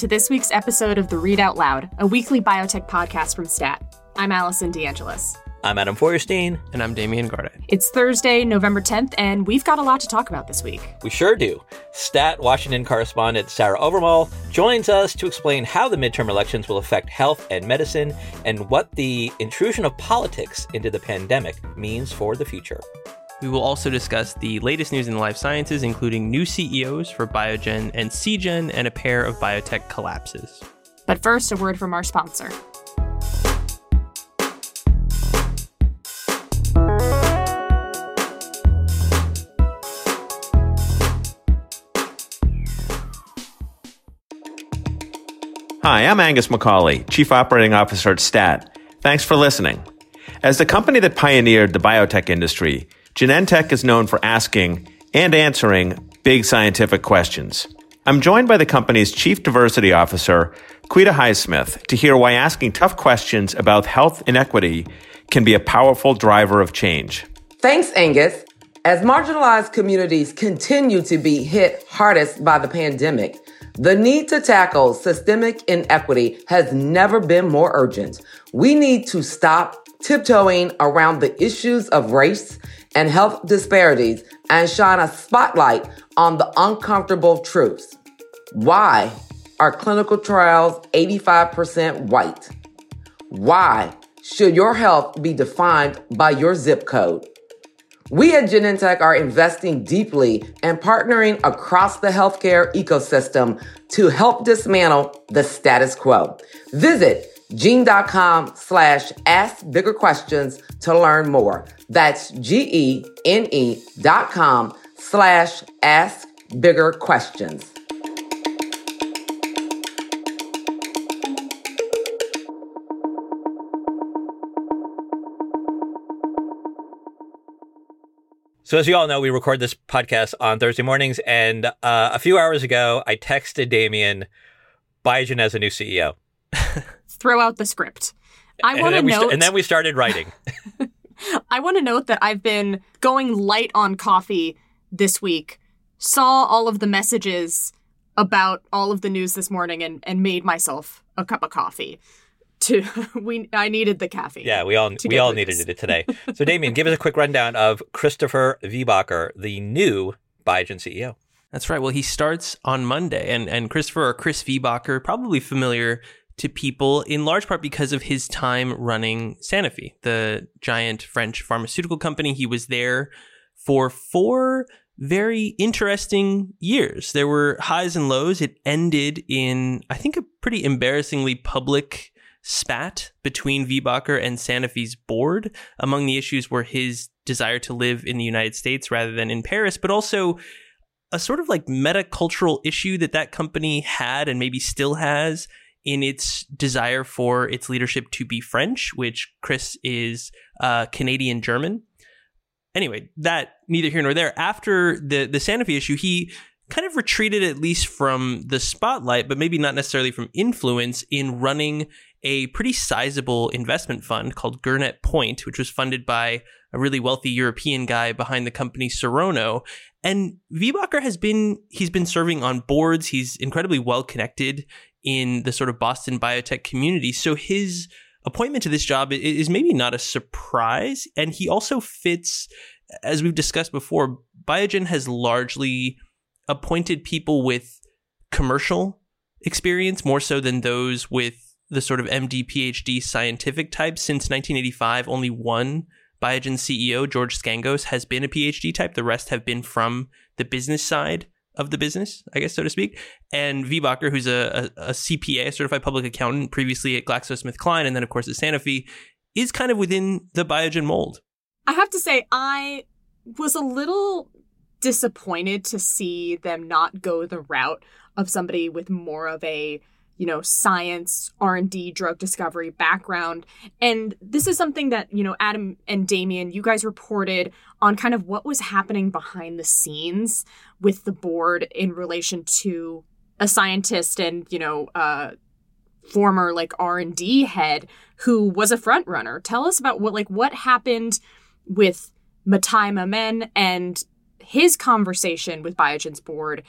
Welcome to this week's episode of The Readout LOUD, a weekly biotech podcast from STAT. I'm Allison DeAngelis. I'm Adam Feuerstein. And I'm Damian Garde. It's Thursday, November 10th, and we've got a lot to talk about this week. We sure do. STAT Washington correspondent Sarah Owermohle joins us to explain how the midterm elections will affect health and medicine and what the intrusion of politics into the pandemic means for the future. We will also discuss the latest news in the life sciences, including new CEOs for Biogen and Seagen and a pair of biotech collapses. But first, a word from our sponsor. Hi, I'm Angus McCauley, Chief Operating Officer at STAT. Thanks for listening. As the company that pioneered the biotech industry, Genentech is known for asking and answering big scientific questions. I'm joined by the company's Chief Diversity Officer, Quita Highsmith, to hear why asking tough questions about health inequity can be a powerful driver of change. Thanks, Angus. As marginalized communities continue to be hit hardest by the pandemic, the need to tackle systemic inequity has never been more urgent. We need to stop tiptoeing around the issues of race and health disparities and shine a spotlight on the uncomfortable truths. Why are clinical trials 85% white? Why should your health be defined by your zip code? We at Genentech are investing deeply and partnering across the healthcare ecosystem to help dismantle the status quo. Visit gene.com slash ask bigger questions to learn more. That's G-E-N-E dot com slash ask bigger questions. So, as you all know, we record this podcast on Thursday mornings, and uh, a few hours ago, I texted Damian, Biogen as a new CEO. Throw out the script. I want to note, st- and then we started writing. I want to note that I've been going light on coffee this week. Saw all of the messages about all of the news this morning, and and made myself a cup of coffee to we I needed the caffeine. Yeah, we all we all needed it today. So Damian, give us a quick rundown of Christopher Viehbacher, the new Biogen CEO. That's right. Well, he starts on Monday, and and Christopher or Chris Viehbacher, probably familiar to people in large part because of his time running Sanofi, the giant French pharmaceutical company. He was there for four very interesting years. There were highs and lows. It ended in, I think, a pretty embarrassingly public spat between Viehbacher and Sanofi's board. Among the issues were his desire to live in the United States rather than in Paris, but also a sort of like metacultural issue that that company had and maybe still has in its desire for its leadership to be French, which Chris is uh, Canadian German. Anyway, that neither here nor there. After the the Sanofi issue, he kind of retreated at least from the spotlight, but maybe not necessarily from influence in running a pretty sizable investment fund called Gurnet Point, which was funded by a really wealthy European guy behind the company Serono. And Viehbacher has been, he's been serving on boards. He's incredibly well connected in the sort of Boston biotech community. So his appointment to this job is maybe not a surprise. And he also fits, as we've discussed before, Biogen has largely appointed people with commercial experience more so than those with the sort of MD, PhD scientific type. Since 1985, only one Biogen CEO, George Scangos, has been a PhD type. The rest have been from the business side of the business, I guess, so to speak. And V. Viehbacher, who's a, a, a CPA, a certified public accountant, previously at GlaxoSmithKline, and then, of course, at Sanofi, is kind of within the Biogen mold. I have to say, I was a little disappointed to see them not go the route of somebody with more of a you know science r&d drug discovery background. And this is something that you know adam and damian you guys reported on kind of what was happening behind the scenes with the board in relation to a scientist and you know uh former like r&d head who was a front runner. Tell us about what like what happened with mathai mammen and his conversation with biogen's board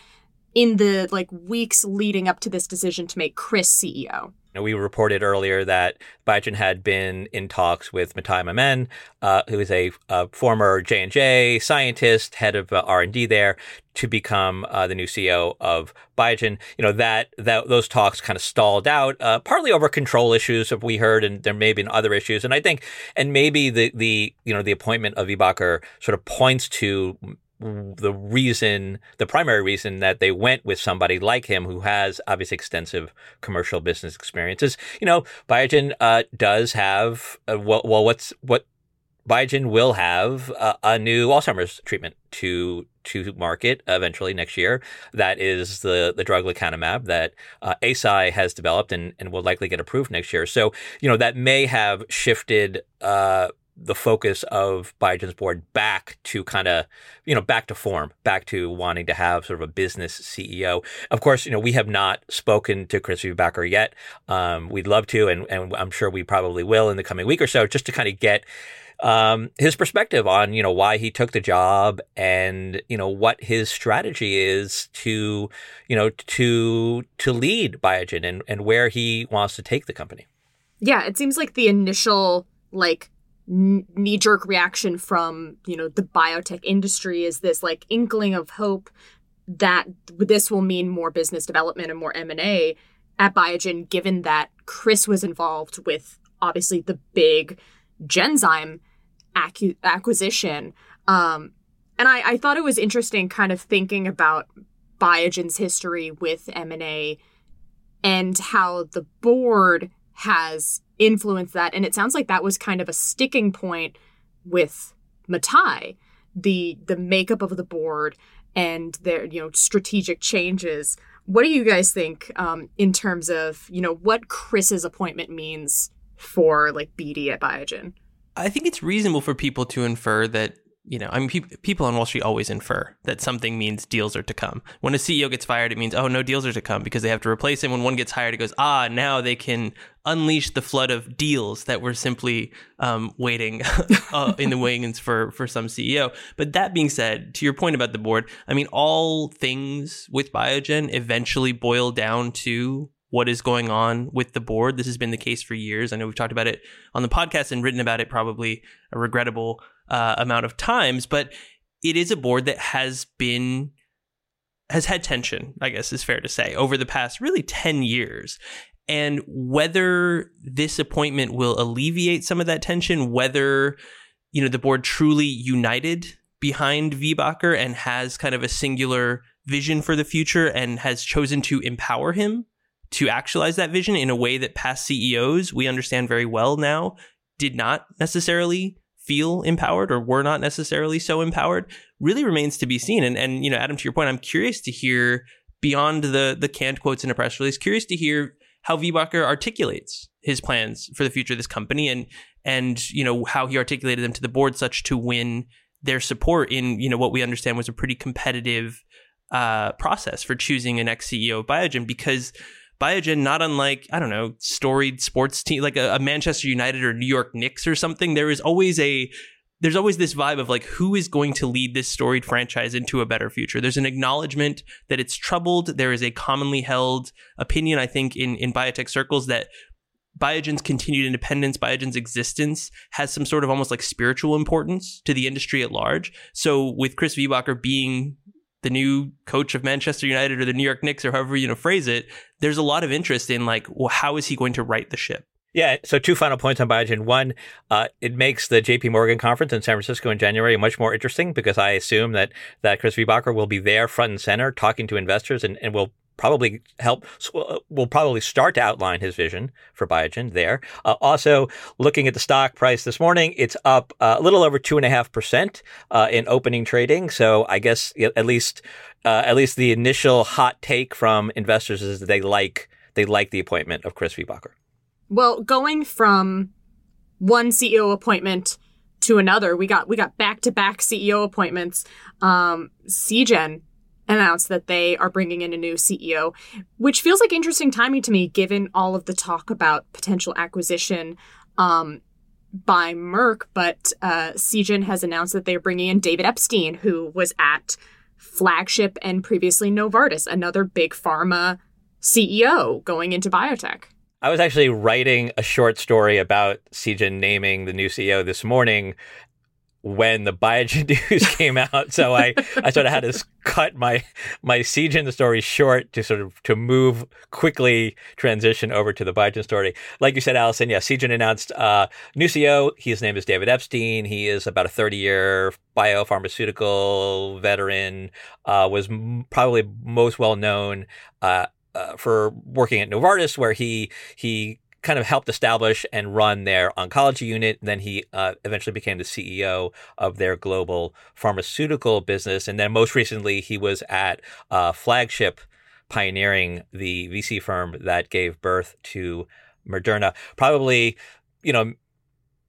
in the like weeks leading up to this decision to make Chris CEO. know, we reported earlier that Biogen had been in talks with Mathai Mammen, uh, who is a, a former J and J scientist, head of uh, R and D there, to become uh, the new CEO of Biogen. You know that that those talks kind of stalled out, uh, partly over control issues, if we heard, and there may have been other issues. And I think, and maybe the the you know the appointment of Viehbacher sort of points to the reason, the primary reason that they went with somebody like him who has obviously extensive commercial business experiences. You know, Biogen uh, does have uh, well, well, what's what Biogen will have uh, a new Alzheimer's treatment to to market eventually next year. That is the the drug lecanemab that uh, Eisai has developed and, and will likely get approved next year. So you know that may have shifted uh, the focus of Biogen's board back to kind of, you know, back to form, back to wanting to have sort of a business CEO. Of course, you know, we have not spoken to Chris Viehbacher yet. Um, we'd love to, and, and I'm sure we probably will in the coming week or so, just to kind of get um, his perspective on, you know, why he took the job and, you know, what his strategy is to, you know, to, to lead Biogen and, and where he wants to take the company. Yeah, it seems like the initial, like, knee jerk reaction from you know the biotech industry is this like inkling of hope that this will mean more business development and more M&A at Biogen given that Chris was involved with obviously the big Genzyme accu- acquisition. Um, and I, I thought it was interesting kind of thinking about Biogen's history with M&A and how the board has influenced that. And it sounds like that was kind of a sticking point with Mathai, the the makeup of the board and their you know strategic changes. What do you guys think um, in terms of you know what Chris's appointment means for like BD at Biogen? I think it's reasonable for people to infer that you know, I mean, pe- people on Wall Street always infer that something means deals are to come. When a CEO gets fired, it means, oh, no deals are to come because they have to replace him. When one gets hired, it goes, ah, now they can unleash the flood of deals that were simply um, waiting uh, in the wings for, for some CEO. But that being said, to your point about the board, I mean, all things with Biogen eventually boil down to what is going on with the board. This has been the case for years. I know we've talked about it on the podcast and written about it probably a regrettable uh, amount of times, but it is a board that has been has had tension, I guess is fair to say, over the past really 10 years. And whether this appointment will alleviate some of that tension, whether you know the board truly united behind Viehbacher and has kind of a singular vision for the future and has chosen to empower him to actualize that vision in a way that past CEOs we understand very well now did not necessarily feel empowered or were not necessarily so empowered really remains to be seen. And and you know, Adam, to your point, I'm curious to hear beyond the the canned quotes in a press release, curious to hear how Viehbacher articulates his plans for the future of this company and and you know how he articulated them to the board such to win their support in you know what we understand was a pretty competitive uh, process for choosing an ex CEO of Biogen because Biogen, not unlike, I don't know, storied sports team, like a, a Manchester United or New York Knicks or something, there is always a there's always this vibe of like who is going to lead this storied franchise into a better future? There's an acknowledgement that it's troubled. There is a commonly held opinion i think in in biotech circles that biogen's continued independence biogen's existence has some sort of almost like spiritual importance to the industry at large. So with chris viehbacher being the new coach of Manchester United or the New York Knicks or however you know phrase it, there's a lot of interest in like, well, how is he going to right the ship? Yeah. So two final points on Biogen. One, uh, it makes the J.P. Morgan conference in San Francisco in January much more interesting because I assume that that Chris Viehbacher will be there front and center talking to investors and, and will probably help uh, will probably start to outline his vision for Biogen there. Uh, also, looking at the stock price this morning, it's up uh, a little over two and a half percent uh, in opening trading. So I guess at least uh, at least the initial hot take from investors is that they like they like the appointment of Chris Viehbacher. Well, going from one CEO appointment to another, we got we got back to back CEO appointments. Um, Seagen announced that they are bringing in a new CEO, which feels like interesting timing to me given all of the talk about potential acquisition um, by Merck. But uh, has announced that they're bringing in David Epstein, who was at Flagship and previously Novartis, another big pharma CEO going into biotech. I was actually writing a short story about Seagen naming the new CEO this morning when the Biogen news came out. So I, I sort of had to cut my my Seagen story short to sort of to move quickly transition over to the Biogen story. Like you said, Allison, yeah, Seagen announced uh, new CEO. His name is David Epstein. He is about a 30 year biopharmaceutical veteran. Uh, was m- probably most well known. Uh, uh, for working at Novartis, where he he kind of helped establish and run their oncology unit. Then he uh, eventually became the CEO of their global pharmaceutical business. And then most recently, he was at uh, Flagship, pioneering the VC firm that gave birth to Moderna. Probably, you know,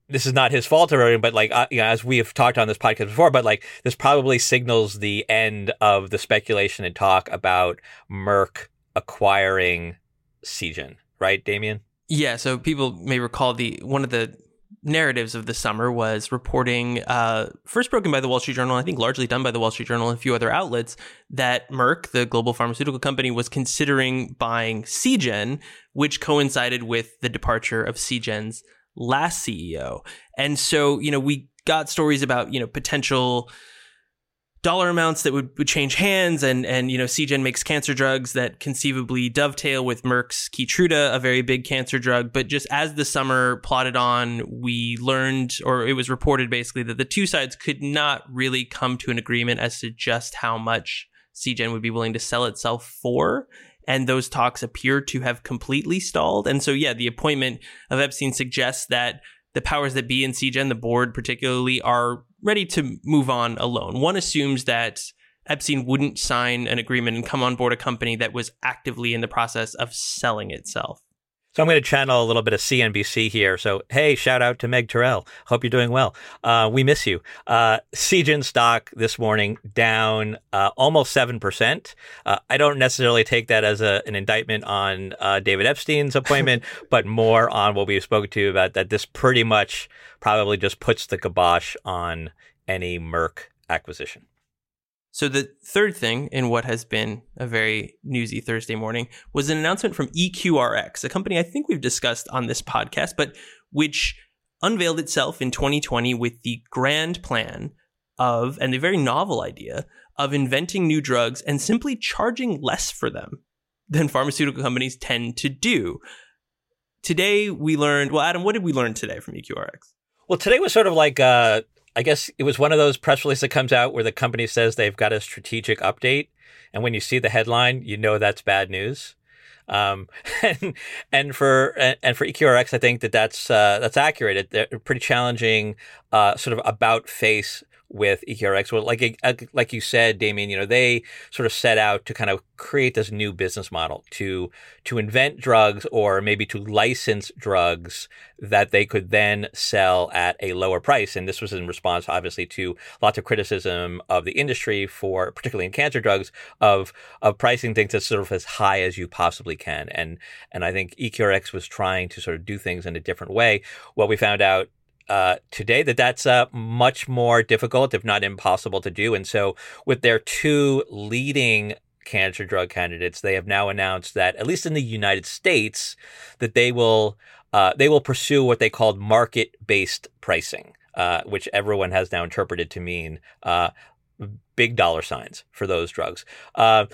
this is not his fault or anything, but like uh, you know, as we have talked on this podcast before, but like this probably signals the end of the speculation and talk about Merck acquiring Seagen, right, Damian? Yeah, so people may recall the one of the narratives of the summer was reporting, uh, first broken by the Wall Street Journal, I think largely done by the Wall Street Journal and a few other outlets, that Merck, the global pharmaceutical company, was considering buying Seagen, which coincided with the departure of Seagen's last CEO. And so, you know, we got stories about, you know, potential dollar amounts that would, would change hands and and you know Seagen makes cancer drugs that conceivably dovetail with Merck's Keytruda, a very big cancer drug. But just as the summer plodded on, we learned, or it was reported basically, that the two sides could not really come to an agreement as to just how much Seagen would be willing to sell itself for. And those talks appear to have completely stalled. And so, yeah, the appointment of Epstein suggests that the powers that be in Seagen, the board particularly, are ready to move on alone. One assumes that Epstein wouldn't sign an agreement and come on board a company that was actively in the process of selling itself. So I'm going to channel a little bit of CNBC here. So hey, shout out to Meg Terrell. Hope you're doing well. Uh, we miss you. Uh, Seagen stock this morning down uh, almost seven percent. Uh, I don't necessarily take that as a, an indictment on uh, David Epstein's appointment, but more on what we spoke to about that. This pretty much probably just puts the kibosh on any Merck acquisition. So the third thing in what has been a very newsy Thursday morning was an announcement from EQRX, a company I think we've discussed on this podcast, but which unveiled itself in 2020 with the grand plan of and the very novel idea of inventing new drugs and simply charging less for them than pharmaceutical companies tend to do. Today we learned, well Adam, what did we learn today from EQRX? Well, today was sort of like uh I guess it was one of those press releases that comes out where the company says they've got a strategic update, and when you see the headline, you know that's bad news. Um, and and for and for EQRX, I think that that's uh, that's accurate. They're pretty challenging, uh, sort of about face with EQRX. Well, like like you said, Damian, you know, they sort of set out to kind of create this new business model to to invent drugs or maybe to license drugs that they could then sell at a lower price. And this was in response, obviously, to lots of criticism of the industry for, particularly in cancer drugs, of of pricing things as sort of as high as you possibly can. And and I think EQRX was trying to sort of do things in a different way. What we found out uh, today that that's uh, much more difficult, if not impossible, to do. And so, with their two leading cancer drug candidates, they have now announced that, at least in the United States, that they will uh, they will pursue what they called market based pricing, uh, which everyone has now interpreted to mean uh, big dollar signs for those drugs. Uh,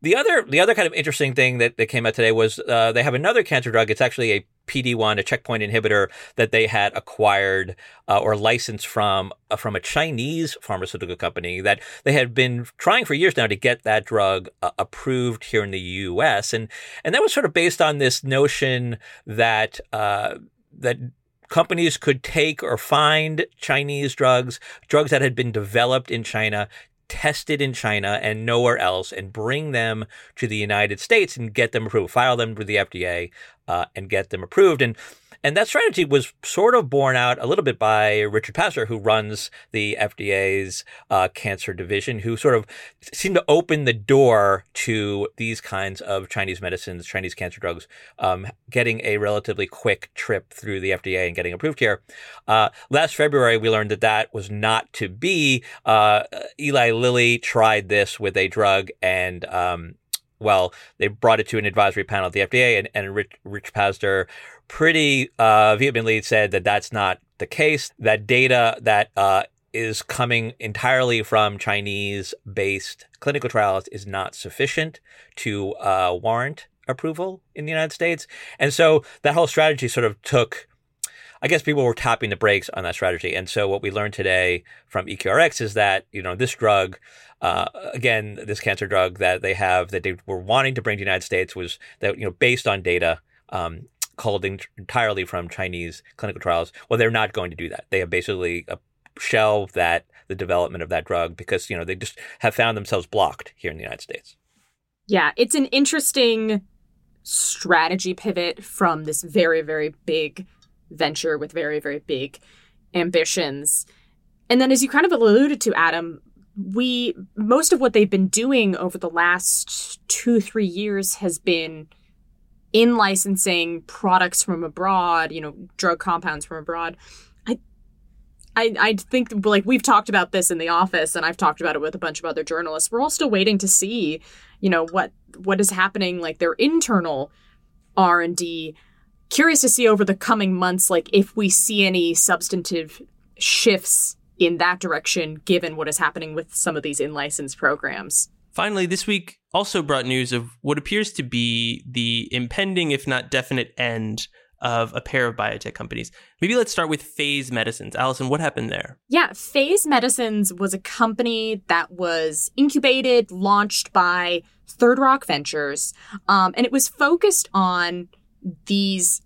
the other the other kind of interesting thing that, that came out today was they have another cancer drug. It's actually a PD1, a checkpoint inhibitor that they had acquired uh, or licensed from uh, from a Chinese pharmaceutical company that they had been trying for years now to get that drug uh, approved here in the U.S. and and that was sort of based on this notion that uh, that companies could take or find Chinese drugs, drugs that had been developed in China, tested in China and nowhere else and bring them to the United States and get them approved, file them with the FDA uh, and get them approved. And And that strategy was sort of borne out a little bit by Richard Pazdur, who runs the FDA's uh, cancer division, who sort of seemed to open the door to these kinds of Chinese medicines, Chinese cancer drugs, um, getting a relatively quick trip through the FDA and getting approved here. Uh, last February, we learned that that was not to be. Uh, Eli Lilly tried this with a drug and um, well, they brought it to an advisory panel at the FDA, and, and Rich, Rich pretty uh, vehemently said that that's not the case. That data that uh, is coming entirely from Chinese based clinical trials is not sufficient to uh, warrant approval in the United States. And so that whole strategy sort of took. I guess people were tapping the brakes on that strategy. And so what we learned today from EQRX is that, you know, this drug, uh, again, this cancer drug that they have that they were wanting to bring to the United States was that, you know, based on data, um, culled entirely from Chinese clinical trials. Well, they're not going to do that. They have basically shelved that the development of that drug because you know they just have found themselves blocked here in the United States. Yeah, it's an interesting strategy pivot from this very very big venture with very very big ambitions. And then as you kind of alluded to Adam, we most of what they've been doing over the last 2-3 years has been in licensing products from abroad, you know, drug compounds from abroad. I, I, I think like we've talked about this in the office, and I've talked about it with a bunch of other journalists. We're all still waiting to see, you know, what what is happening, like their internal R and D. Curious to see over the coming months, like if we see any substantive shifts in that direction, given what is happening with some of these in license programs. Finally, this week also brought news of what appears to be the impending, if not definite, end of a pair of biotech companies. Maybe let's start with Faze Medicines. Allison, what happened there? Yeah, Faze Medicines was a company that was incubated, launched by Third Rock Ventures, um, and it was focused on these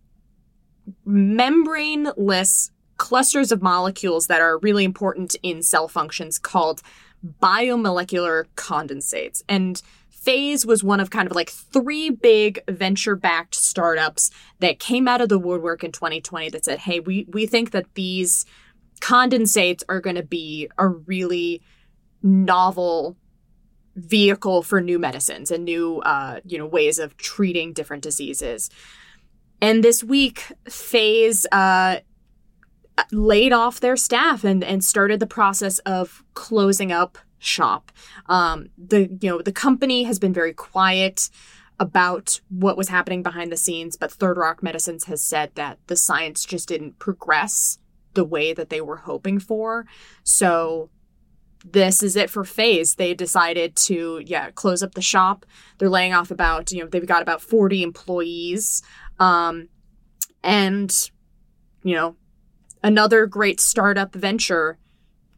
membraneless clusters of molecules that are really important in cell functions called biomolecular condensates. And Faze was one of kind of like three big venture backed startups that came out of the woodwork in 2020 that said, hey, we, we think that these condensates are going to be a really novel vehicle for new medicines and new uh, you know ways of treating different diseases. And this week, Faze uh, laid off their staff and, and started the process of closing up shop. Um, the you know the company has been very quiet about what was happening behind the scenes, but Third Rock Medicines has said that the science just didn't progress the way that they were hoping for. So this is it for faze they decided to yeah close up the shop they're laying off about you know they've got about 40 employees um and you know another great startup venture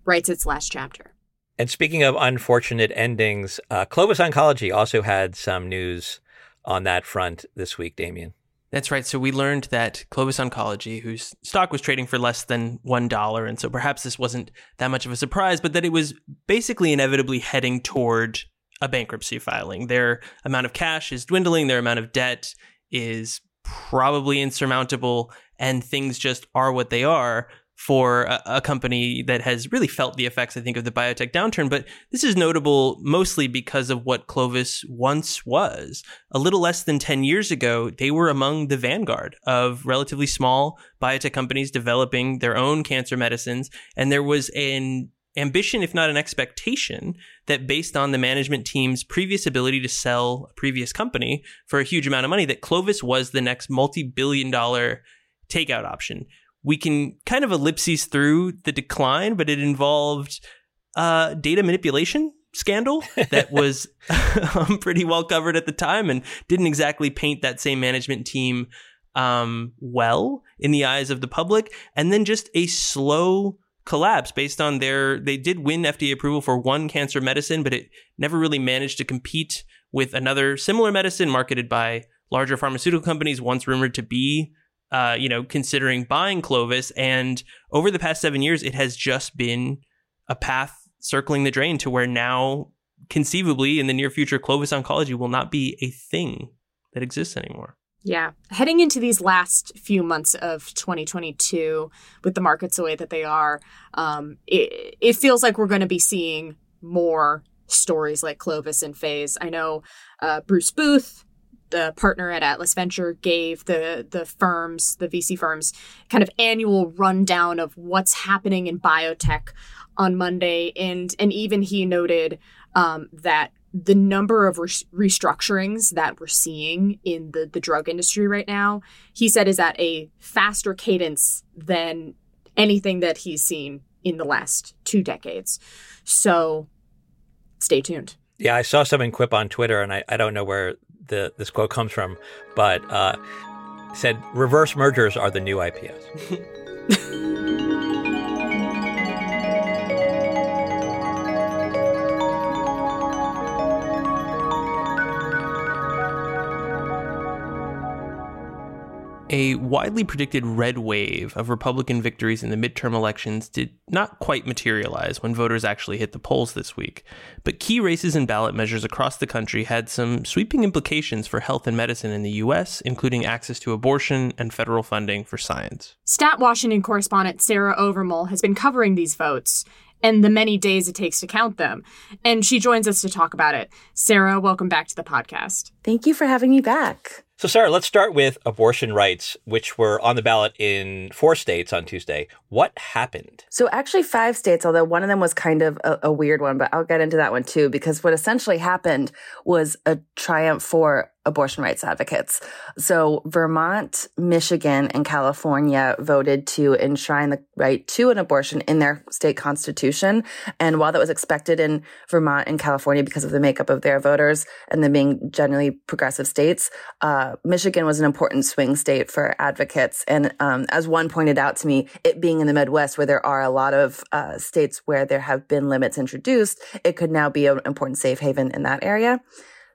writes its last chapter. And speaking of unfortunate endings, uh, Clovis Oncology also had some news on that front this week, Damian. That's right. So we learned that Clovis Oncology, whose stock was trading for less than $1, and so perhaps this wasn't that much of a surprise, but that it was basically inevitably heading toward a bankruptcy filing. Their amount of cash is dwindling, their amount of debt is probably insurmountable, and things just are what they are for a, a, company that has really felt the effects, I think, of the biotech downturn. But this is notable mostly because of what Clovis once was. A little less than 10 years ago, they were among the vanguard of relatively small biotech companies developing their own cancer medicines. And there was an ambition, if not an expectation, that based on the management team's previous ability to sell a previous company for a huge amount of money, that Clovis was the next multi billion dollar takeout option. We can kind of ellipses through the decline, but it involved uh, data manipulation scandal that was um, pretty well covered at the time and didn't exactly paint that same management team um, well in the eyes of the public. And then just a slow collapse based on their they did win FDA approval for one cancer medicine, but it never really managed to compete with another similar medicine marketed by larger pharmaceutical companies, once rumored to be uh, you know, considering buying Clovis. And over the past seven years, it has just been a path circling the drain to where now, conceivably, in the near future, Clovis Oncology will not be a thing that exists anymore. Yeah. Heading into these last few months of 2022, with the markets the way that they are, um, it, it feels like we're going to be seeing more stories like Clovis and Faze. I know uh, Bruce Booth, the partner at Atlas Venture, gave the the firms, the VC firms, kind of annual rundown of what's happening in biotech on Monday, and and even he noted um, that the number of re- restructurings that we're seeing in the, the drug industry right now, he said is at a faster cadence than anything that he's seen in the last two decades. So stay tuned. Yeah, I saw something quip on Twitter, and I, I don't know where the this quote comes from, but uh, said reverse mergers are the new IPOs. A widely predicted red wave of Republican victories in the midterm elections did not quite materialize when voters actually hit the polls this week. But key races and ballot measures across the country had some sweeping implications for health and medicine in the U.S., including access to abortion and federal funding for science. Stat Washington correspondent Sarah Owermohle has been covering these votes and the many days it takes to count them. And she joins us to talk about it. Sarah, welcome back to the podcast. Thank you for having me back. So, Sarah, let's start with abortion rights, which were on the ballot in four states on Tuesday. What happened? So, actually, five states, although one of them was kind of a, a, weird one, but I'll get into that one too, because what essentially happened was a triumph for abortion rights advocates. So Vermont, Michigan, and California voted to enshrine the right to an abortion in their state constitution. And while that was expected in Vermont and California because of the makeup of their voters and them being generally progressive states, uh, Michigan was an important swing state for advocates. And um, as one pointed out to me, it being in the Midwest where there are a lot of uh, states where there have been limits introduced, it could now be an important safe haven in that area.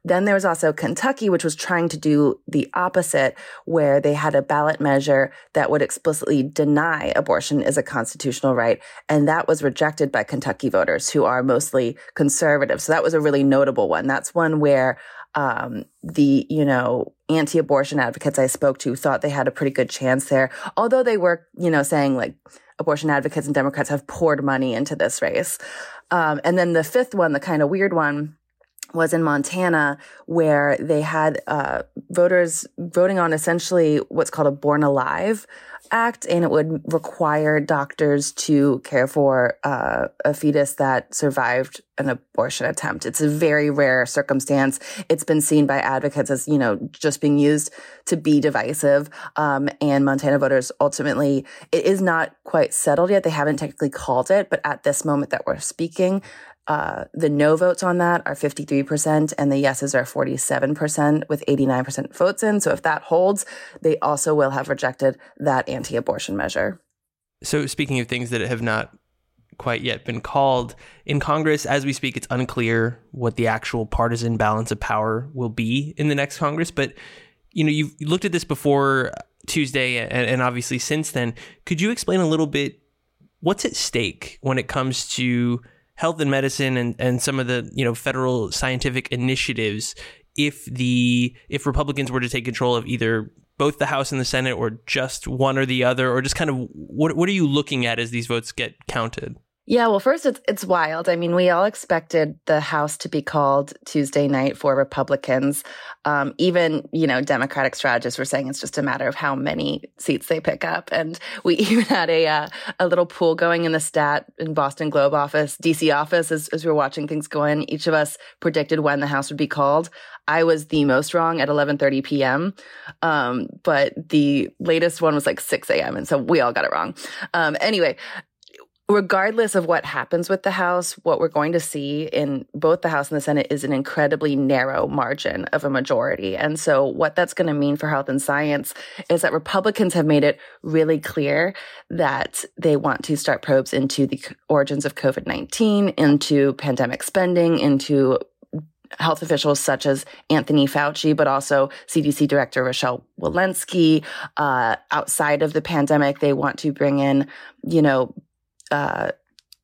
Then there was also Kentucky, which was trying to do the opposite, where they had a ballot measure that would explicitly deny abortion as a constitutional right. And that was rejected by Kentucky voters who are mostly conservative. So that was a really notable one. That's one where um, the, you know, anti-abortion advocates I spoke to thought they had a pretty good chance there. Although they were, you know, saying like abortion advocates and Democrats have poured money into this race. Um, and then the fifth one, the kind of weird one, was in Montana, where they had uh, voters voting on essentially what's called a Born Alive Act, and it would require doctors to care for uh, a fetus that survived an abortion attempt. It's a very rare circumstance. It's been seen by advocates as, you know, just being used to be divisive. Um, and Montana voters ultimately, it is not quite settled yet. They haven't technically called it, but at this moment that we're speaking, uh, the no votes on that are 53%, and the yeses are 47%, with 89% votes in. So if that holds, they also will have rejected that anti abortion measure. So, speaking of things that have not quite yet been called in Congress, as we speak, it's unclear what the actual partisan balance of power will be in the next Congress. But, you know, you've looked at this before Tuesday and, and obviously since then. Could you explain a little bit what's at stake when it comes to health and medicine and, and some of the you know federal scientific initiatives if the if Republicans were to take control of either both the House and the Senate or just one or the other or just kind of what what are you looking at as these votes get counted? Yeah, well, first, it's it's wild. I mean, we all expected the House to be called Tuesday night for Republicans. Um, even you know, Democratic strategists were saying it's just a matter of how many seats they pick up. And we even had a uh, a little pool going in the stat in Boston Globe office, DC office, as, as we were watching things go in. Each of us predicted when the House would be called. I was the most wrong at 11:30 p.m. Um, but the latest one was like 6 a.m. and so we all got it wrong. Um, anyway, regardless of what happens with the House, what we're going to see in both the House and the Senate is an incredibly narrow margin of a majority. And so what that's going to mean for health and science is that Republicans have made it really clear that they want to start probes into the origins of COVID-19, into pandemic spending, into health officials such as Anthony Fauci, but also CDC Director Rochelle Walensky. Uh, outside of the pandemic, they want to bring in, you know, uh,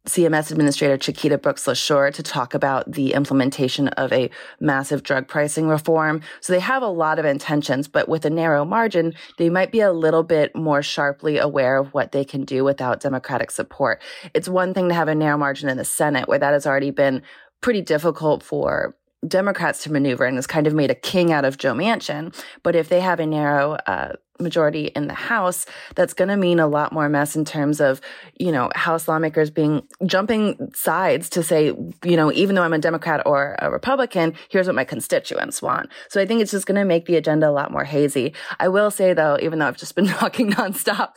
CMS Administrator Chiquita Brooks LaSure to talk about the implementation of a massive drug pricing reform. So they have a lot of intentions, but with a narrow margin, they might be a little bit more sharply aware of what they can do without Democratic support. It's one thing to have a narrow margin in the Senate where that has already been pretty difficult for Democrats to maneuver and has kind of made a king out of Joe Manchin. But if they have a narrow uh, majority in the House, that's going to mean a lot more mess in terms of, you know, House lawmakers being jumping sides to say, you know, even though I'm a Democrat or a Republican, here's what my constituents want. So I think it's just going to make the agenda a lot more hazy. I will say though, even though I've just been talking nonstop,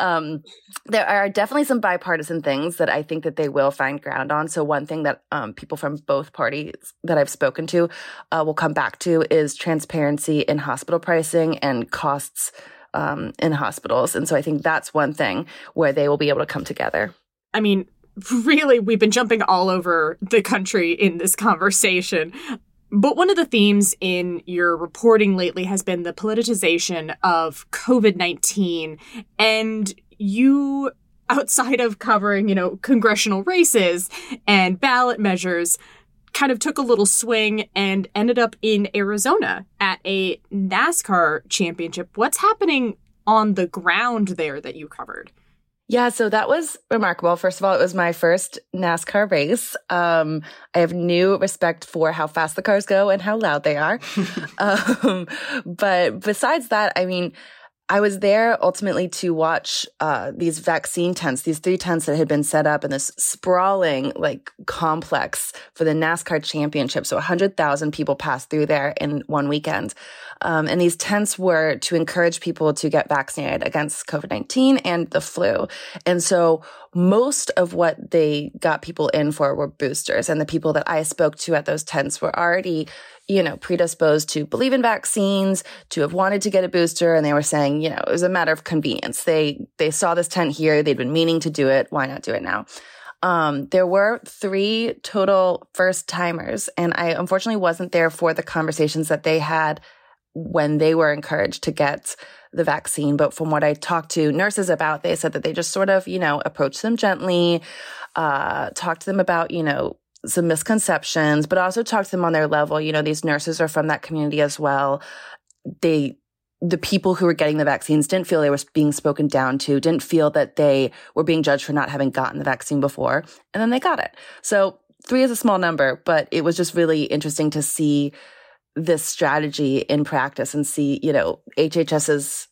um, there are definitely some bipartisan things that I think that they will find ground on. So one thing that um, people from both parties that I've spoken to uh, will come back to is transparency in hospital pricing and costs um, in hospitals. And so I think that's one thing where they will be able to come together. I mean, really, we've been jumping all over the country in this conversation. But one of the themes in your reporting lately has been the politicization of COVID 19. And you, outside of covering, you know, congressional races and ballot measures, kind of took a little swing and ended up in Arizona at a NASCAR championship. What's happening on the ground there that you covered? Yeah, so that was remarkable. First of all, it was my first NASCAR race. Um, I have new respect for how fast the cars go and how loud they are. um, but besides that, I mean, I was there ultimately to watch uh, these vaccine tents, these three tents that had been set up in this sprawling like complex for the NASCAR championship. So 100,000 people passed through there in one weekend. Um, and these tents were to encourage people to get vaccinated against COVID-19 and the flu. And so most of what they got people in for were boosters. And the people that I spoke to at those tents were already, you know, predisposed to believe in vaccines, to have wanted to get a booster. And they were saying, you know, it was a matter of convenience. They, they saw this tent here. They'd been meaning to do it. Why not do it now? Um, there were three total first timers, and I unfortunately wasn't there for the conversations that they had when they were encouraged to get the vaccine. But from what I talked to nurses about, they said that they just sort of, you know, approached them gently, uh, talked to them about, you know, some misconceptions, but also talked to them on their level. You know, these nurses are from that community as well. They, the people who were getting the vaccines didn't feel they were being spoken down to, didn't feel that they were being judged for not having gotten the vaccine before. And then they got it. So three is a small number, but it was just really interesting to see this strategy in practice and see, you know, HHS's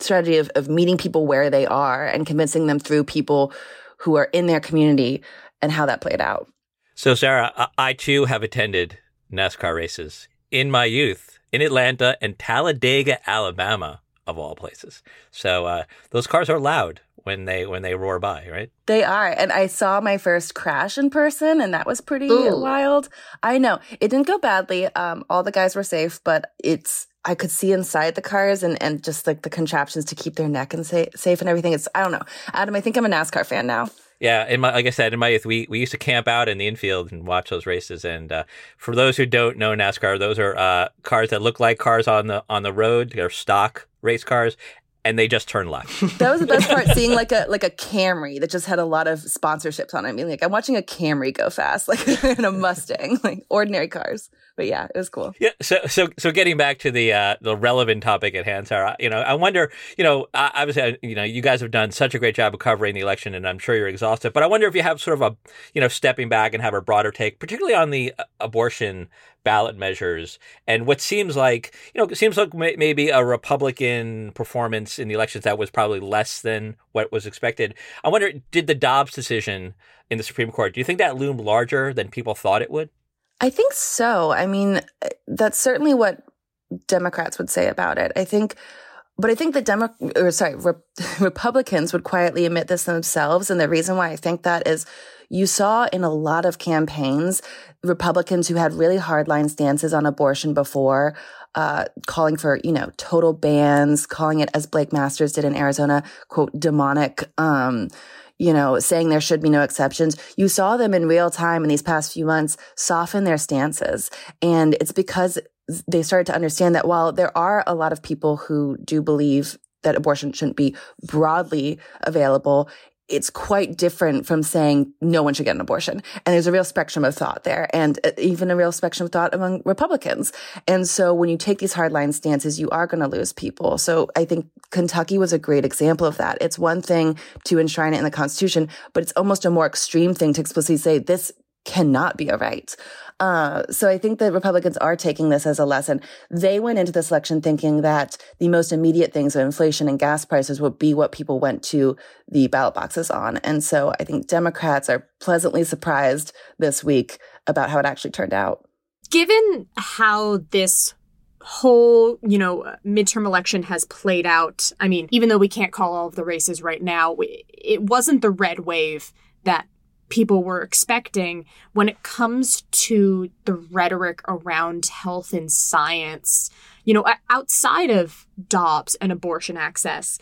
strategy of, of meeting people where they are and convincing them through people who are in their community and how that played out. So, Sarah, I, I too have attended NASCAR races in my youth in Atlanta and Talladega, Alabama, of all places. So uh, those cars are loud when they when they roar by, right? They are. And I saw my first crash in person and that was pretty Ooh. wild. I know. It didn't go badly. Um all the guys were safe, but it's I could see inside the cars and, and just like the contraptions to keep their neck and sa- safe and everything. It's I don't know. Adam, I think I'm a NASCAR fan now. Yeah, in my like I said, in my youth, we, we used to camp out in the infield and watch those races. And uh, for those who don't know NASCAR, those are uh, cars that look like cars on the on the road. They're stock race cars, and they just turn left. That was the best part, seeing like a like a Camry that just had a lot of sponsorships on it. I mean, like I'm watching a Camry go fast, like in a Mustang, like ordinary cars. But yeah, it was cool. Yeah. So so so getting back to the uh, the relevant topic at hand, Sarah. You know, I wonder. You know, obviously, you know, you guys have done such a great job of covering the election, and I'm sure you're exhausted. But I wonder if you have sort of a, you know, stepping back and have a broader take, particularly on the uh, abortion ballot measures and what seems like you know seems like maybe a republican performance in the elections that was probably less than what was expected. I wonder did the dobbs decision in the supreme court do you think that loomed larger than people thought it would? I think so. I mean eh, that's certainly what democrats would say about it. I think but I think the Demo, or sorry, Re- Republicans would quietly admit this themselves. And the reason why I think that is you saw in a lot of campaigns Republicans who had really hardline stances on abortion before, uh, calling for, you know, total bans, calling it as Blake Masters did in Arizona, quote, demonic, um, you know, saying there should be no exceptions. You saw them in real time in these past few months soften their stances. And it's because they started to understand that while there are a lot of people who do believe that abortion shouldn't be broadly available, it's quite different from saying no one should get an abortion. And there's a real spectrum of thought there and uh, even a real spectrum of thought among Republicans. And so when you take these hardline stances, you are going to lose people. So I think Kentucky was a great example of that. It's one thing to enshrine it in the Constitution, but it's almost a more extreme thing to explicitly say this cannot be a right. Uh, so I think that Republicans are taking this as a lesson. They went into this election thinking that the most immediate things of inflation and gas prices would be what people went to the ballot boxes on. And so I think Democrats are pleasantly surprised this week about how it actually turned out. Given how this whole, you know, midterm election has played out, I mean, even though we can't call all of the races right now, it wasn't the red wave that people were expecting when it comes to the rhetoric around health and science, you know, outside of Dobbs and abortion access.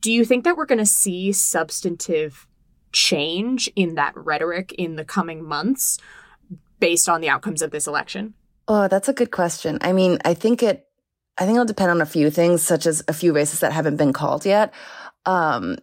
Do you think that we're going to see substantive change in that rhetoric in the coming months based on the outcomes of this election? Oh, that's a good question. I mean, I think it I think it'll depend on a few things, such as a few races that haven't been called yet. Um,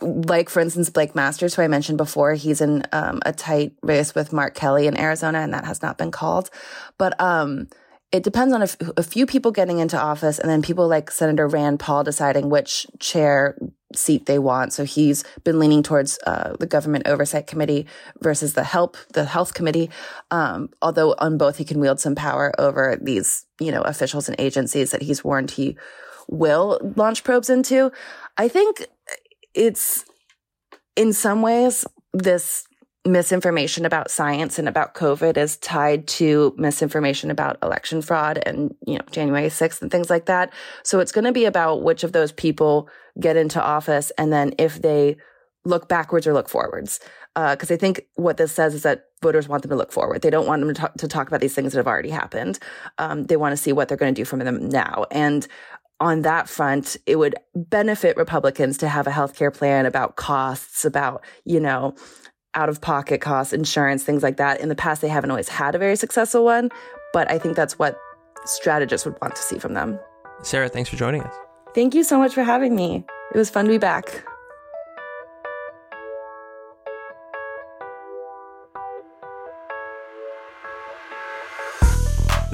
like for instance blake masters who i mentioned before he's in um, a tight race with mark kelly in arizona and that has not been called. But um, it depends on a, f- a few people getting into office and then people like senator rand paul deciding which chair seat they want. So he's been leaning towards uh, the government oversight committee versus the help the health committee um, although on both he can wield some power over these you know officials and agencies that he's warned he will launch probes into. I think it's in some ways this misinformation about science and about COVID is tied to misinformation about election fraud and, you know, January 6th and things like that. So it's going to be about which of those people get into office and then if they look backwards or look forwards. Because uh, I think what this says is that voters want them to look forward. They don't want them to talk, to talk about these things that have already happened. Um, they want to see what they're going to do from them now. And on that front, it would benefit Republicans to have a healthcare plan about costs, about, you know, out of pocket costs, insurance, things like that. In the past, they haven't always had a very successful one, but I think that's what strategists would want to see from them. Sarah, thanks for joining us. Thank you so much for having me. It was fun to be back.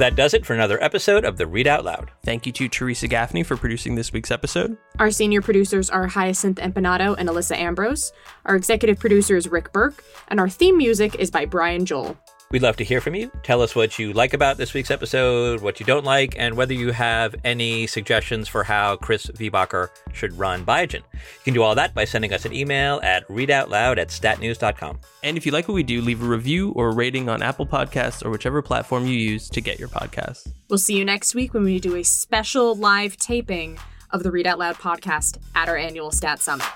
That does it for another episode of the Readout LOUD. Thank you to Teresa Gaffney for producing this week's episode. Our senior producers are Hyacinth Empinado and Alyssa Ambrose. Our executive producer is Rick Berke, and our theme music is by Brian Joel. We'd love to hear from you. Tell us what you like about this week's episode, what you don't like, and whether you have any suggestions for how Chris Viehbacher should run Biogen. You can do all that by sending us an email at readoutloud at statnews.com. And if you like what we do, leave a review or a rating on Apple Podcasts or whichever platform you use to get your podcasts. We'll see you next week when we do a special live taping of the Readout LOUD podcast at our annual Stat Summit.